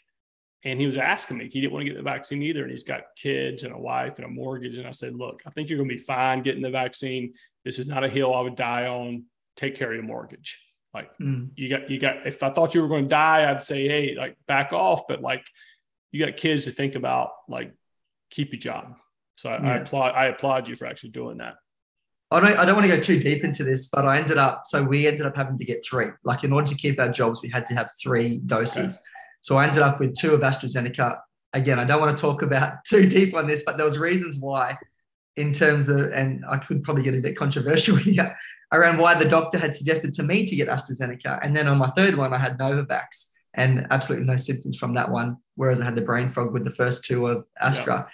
and he was asking me. He didn't want to get the vaccine either, and he's got kids and a wife and a mortgage. And I said, "Look, I think you're going to be fine getting the vaccine. This is not a hill I would die on. Take care of your mortgage. Like mm. you got, you got. If I thought you were going to die, I'd say, hey, like back off. But like you got kids to think about. Like keep your job. So I, yeah. I applaud. I applaud you for actually doing that. I don't, I don't want to go too deep into this, but I ended up, so we ended up having to get three. Like in order to keep our jobs, we had to have three doses. Okay. So I ended up with two of AstraZeneca. Again, I don't want to talk about too deep on this, but there was reasons why in terms of, and I could probably get a bit controversial here, around why the doctor had suggested to me to get AstraZeneca. And then on my third one, I had Novavax and absolutely no symptoms from that one, whereas I had the brain fog with the first two of Astra. Yeah.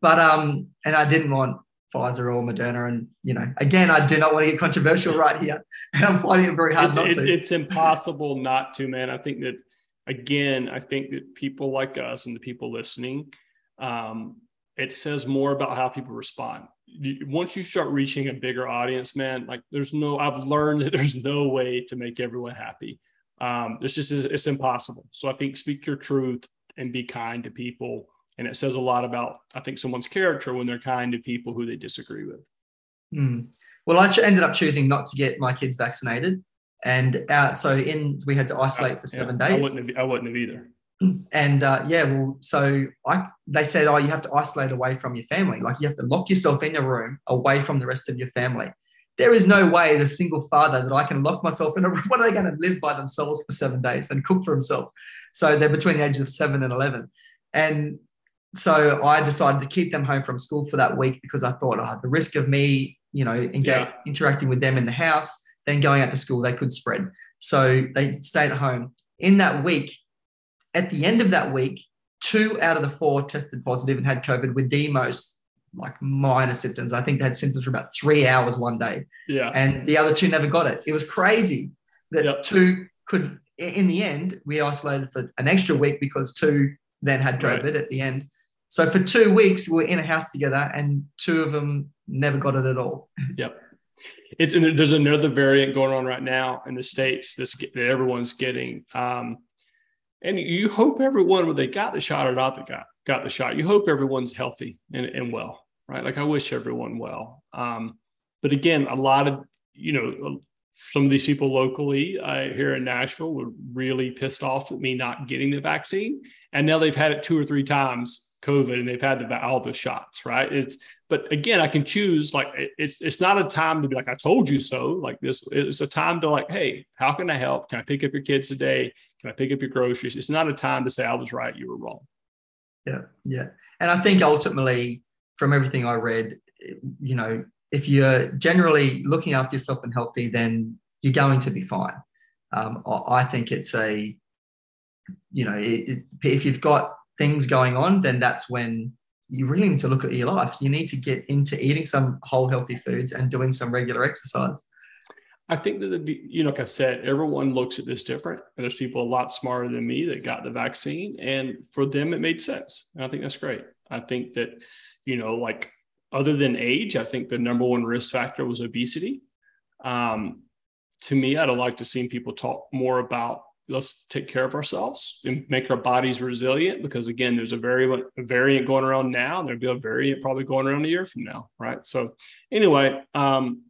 But, um, and I didn't want Pfizer or Moderna. And, you know, again, I do not want to get controversial right here. And I'm finding it very hard it's, not it, to. It's impossible not to, man. I think that, again, I think that people like us and the people listening, um, it says more about how people respond. Once you start reaching a bigger audience, man, like there's no, I've learned that there's no way to make everyone happy. Um, it's just, it's impossible. So I think speak your truth and be kind to people and it says a lot about i think someone's character when they're kind to people who they disagree with mm. well i ended up choosing not to get my kids vaccinated and out so in we had to isolate for seven yeah, days i wouldn't have, i wouldn't have either and uh, yeah well so i they said oh you have to isolate away from your family like you have to lock yourself in your room away from the rest of your family there is no way as a single father that I can lock myself in a room. What are they going to live by themselves for seven days and cook for themselves? So they're between the ages of seven and 11. And so I decided to keep them home from school for that week because I thought, oh, the risk of me, you know, engage, yeah. interacting with them in the house, then going out to school, they could spread. So they stayed at home. In that week, at the end of that week, two out of the four tested positive and had COVID with the most like minor symptoms. I think they had symptoms for about three hours one day. Yeah. And the other two never got it. It was crazy that yep. two could, in the end, we isolated for an extra week because two then had COVID right. at the end. So for two weeks, we were in a house together, and two of them never got it at all. Yep. It, and there's another variant going on right now in the states this, that everyone's getting. Um, and you hope everyone, whether they got the shot or not, they got got the shot, you hope everyone's healthy and, and well, right? Like I wish everyone well. Um, but again, a lot of you know some of these people locally uh, here in Nashville were really pissed off with me not getting the vaccine, and now they've had it two or three times COVID, and they've had the, all the shots. Right? It's but again, I can choose. Like it's it's not a time to be like I told you so. Like this, it's a time to like, hey, how can I help? Can I pick up your kids today? Can I pick up your groceries? It's not a time to say I was right, you were wrong. Yeah, yeah, and I think ultimately, from everything I read, you know, if you're generally looking after yourself and healthy, then you're going to be fine. Um, I think it's a, you know, it, it, if you've got things going on, then that's when you really need to look at your life. You need to get into eating some whole healthy foods and doing some regular exercise. I think that the, you know, like I said, everyone looks at this different, and there's people a lot smarter than me that got the vaccine, and for them it made sense. And I think that's great. I think that, you know, like other than age, I think the number one risk factor was obesity. Um, to me, I'd like to see people talk more about let's take care of ourselves and make our bodies resilient because again, there's a variant, a variant going around now, and there'll be a variant probably going around a year from now, right? So anyway, um,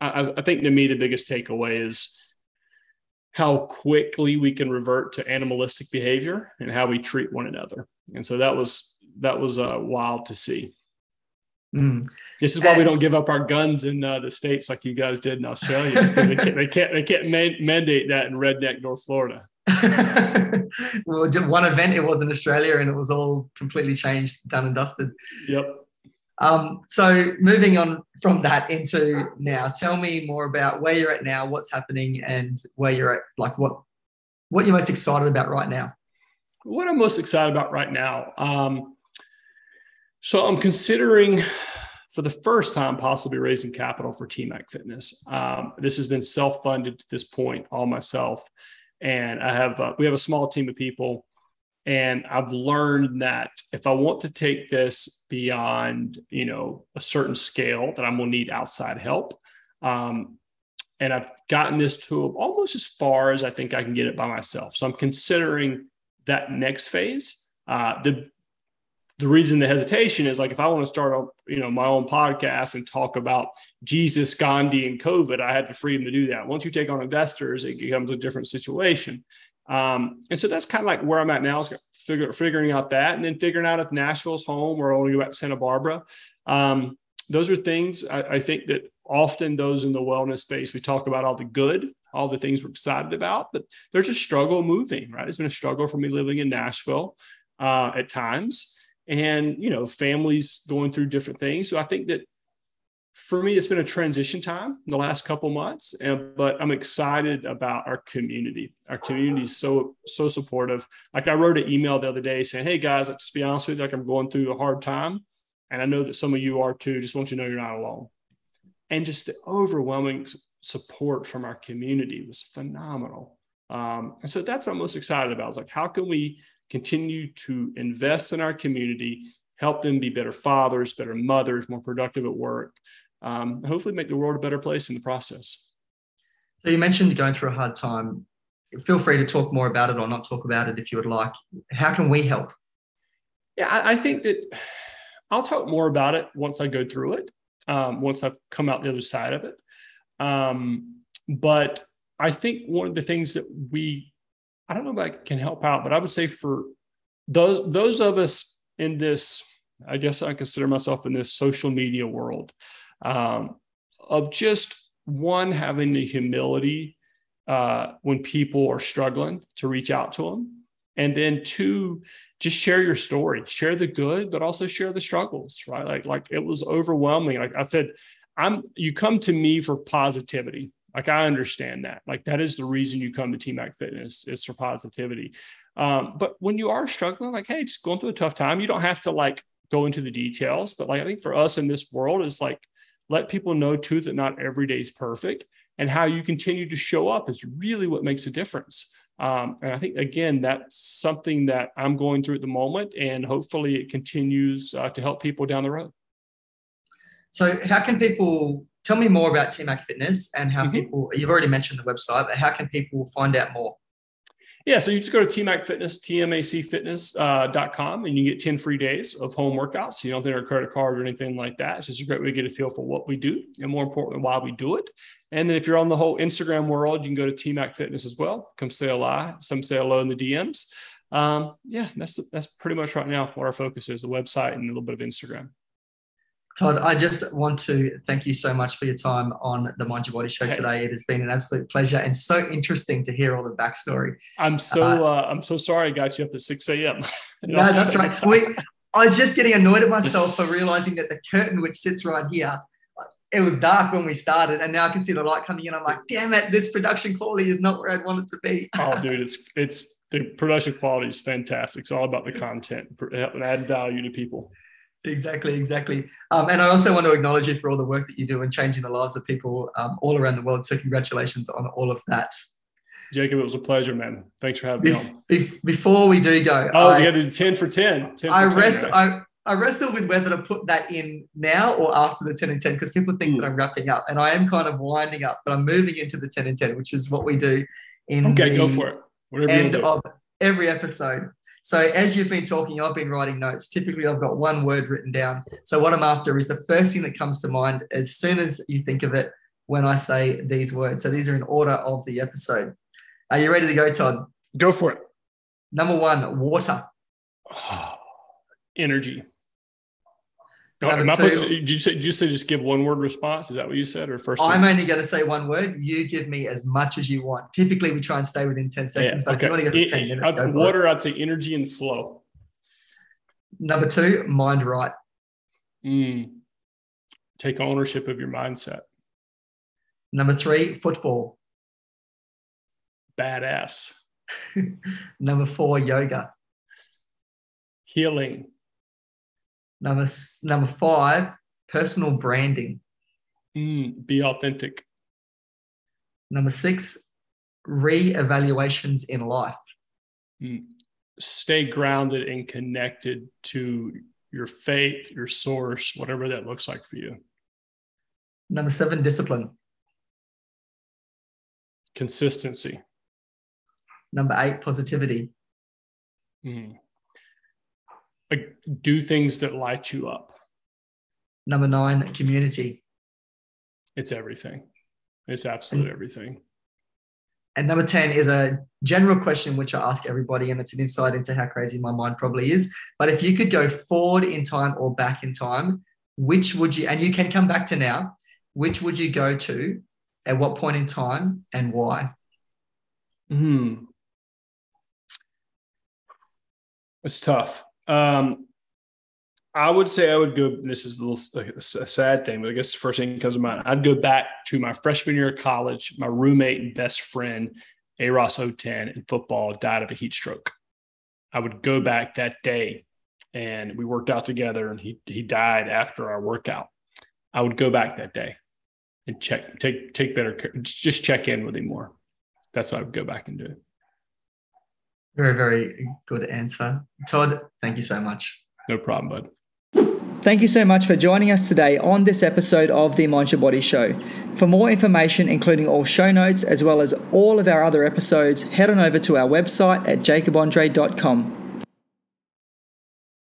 I, I think to me the biggest takeaway is how quickly we can revert to animalistic behavior and how we treat one another. And so that was that was uh, wild to see. Mm. This is why we don't give up our guns in uh, the states like you guys did in Australia. they, can't, they can't they can't man- mandate that in redneck North Florida. well, just one event it was in Australia, and it was all completely changed, done and dusted. Yep. Um, so moving on from that into now, tell me more about where you're at now, what's happening, and where you're at. Like what what you're most excited about right now. What I'm most excited about right now. Um, so I'm considering for the first time possibly raising capital for TMAC Fitness. Um, this has been self-funded to this point, all myself, and I have uh, we have a small team of people, and I've learned that if I want to take this beyond you know a certain scale, that I'm going to need outside help. Um, and I've gotten this to almost as far as I think I can get it by myself. So I'm considering that next phase. Uh, the the reason the hesitation is like if I want to start a you know my own podcast and talk about Jesus, Gandhi, and COVID, I had the freedom to do that. Once you take on investors, it becomes a different situation. Um, and so that's kind of like where I'm at now is figure, figuring out that and then figuring out if Nashville's home or only go back to Santa Barbara. Um, those are things I, I think that often those in the wellness space, we talk about all the good, all the things we're excited about, but there's a struggle moving, right? It's been a struggle for me living in Nashville uh, at times and you know families going through different things. So i think that for me it's been a transition time in the last couple months and, but i'm excited about our community. Our community is so so supportive. Like i wrote an email the other day saying hey guys like, just be honest with you like i'm going through a hard time and i know that some of you are too. Just want you to know you're not alone. And just the overwhelming support from our community was phenomenal. Um, and so that's what i'm most excited about is like how can we continue to invest in our community, help them be better fathers, better mothers, more productive at work, um, hopefully make the world a better place in the process. So you mentioned going through a hard time. Feel free to talk more about it or not talk about it if you would like. How can we help? Yeah, I, I think that I'll talk more about it once I go through it, um, once I've come out the other side of it. Um, but I think one of the things that we I don't know if I can help out, but I would say for those those of us in this, I guess I consider myself in this social media world, um, of just one having the humility uh, when people are struggling to reach out to them, and then two, just share your story, share the good, but also share the struggles. Right, like like it was overwhelming. Like I said, I'm you come to me for positivity like I understand that. Like that is the reason you come to TMAC Fitness is for positivity. Um, but when you are struggling, like, hey, just going through a tough time, you don't have to like go into the details. But like I think for us in this world is like let people know too that not every day is perfect and how you continue to show up is really what makes a difference. Um, and I think again that's something that I'm going through at the moment, and hopefully it continues uh, to help people down the road. So, how can people tell me more about TMAC Fitness and how mm-hmm. people, you've already mentioned the website, but how can people find out more? Yeah, so you just go to TMAC Fitness, tmacfitness.com, uh, and you get 10 free days of home workouts. You don't need a credit card or anything like that. It's just a great way to get a feel for what we do and more importantly, why we do it. And then if you're on the whole Instagram world, you can go to TMAC Fitness as well. Come say hello. Some say hello in the DMs. Um, yeah, that's that's pretty much right now what our focus is: the website and a little bit of Instagram. Todd, I just want to thank you so much for your time on the Mind Your Body show hey. today. It has been an absolute pleasure and so interesting to hear all the backstory. I'm so uh, uh, I'm so sorry I got you up at 6 a.m. no, that's right. We, I was just getting annoyed at myself for realizing that the curtain, which sits right here, it was dark when we started, and now I can see the light coming in. I'm like, damn it, this production quality is not where I'd want it to be. oh, dude, it's it's the production quality is fantastic. It's all about the content and add value to people. Exactly, exactly. Um, and I also want to acknowledge you for all the work that you do in changing the lives of people um, all around the world. So congratulations on all of that. Jacob, it was a pleasure, man. Thanks for having me on. before we do go, oh, I, we got to do 10 for 10. 10 for I, 10, right? I, I wrestle with whether to put that in now or after the 10 and 10 because people think mm. that I'm wrapping up and I am kind of winding up, but I'm moving into the 10 and 10, which is what we do in okay, the go for it. Whatever end of every episode. So as you've been talking, I've been writing notes. Typically, I've got one word written down. So what I'm after is the first thing that comes to mind as soon as you think of it when I say these words. So these are in order of the episode. Are you ready to go, Todd? Go for it. Number one, water. Oh, energy. No, am I supposed to, did you say, did you say just give one word response? Is that what you said, or first? I'm only going to say one word. You give me as much as you want. Typically, we try and stay within ten seconds. Yeah, okay. But if you want to go for ten minutes, go water. I'd say energy and flow. Number two, mind right. Mm. Take ownership of your mindset. Number three, football. Badass. Number four, yoga. Healing. Number number five, personal branding. Mm, be authentic. Number six, re-evaluations in life. Mm. Stay grounded and connected to your faith, your source, whatever that looks like for you. Number seven, discipline. Consistency. Number eight, positivity. Mm like do things that light you up. Number nine, community. It's everything. It's absolute and, everything. And number 10 is a general question which I ask everybody, and it's an insight into how crazy my mind probably is. But if you could go forward in time or back in time, which would you, and you can come back to now, which would you go to at what point in time and why? Hmm. It's tough. Um, I would say I would go. This is a little a sad thing, but I guess the first thing that comes to mind. I'd go back to my freshman year of college. My roommate and best friend, A. Ross 010 in football, died of a heat stroke. I would go back that day, and we worked out together, and he he died after our workout. I would go back that day and check, take take better care, just check in with him more. That's what I would go back and do. Very, very good answer. Todd, thank you so much. No problem, bud. Thank you so much for joining us today on this episode of the Mind Your Body Show. For more information, including all show notes as well as all of our other episodes, head on over to our website at jacobandreae.com.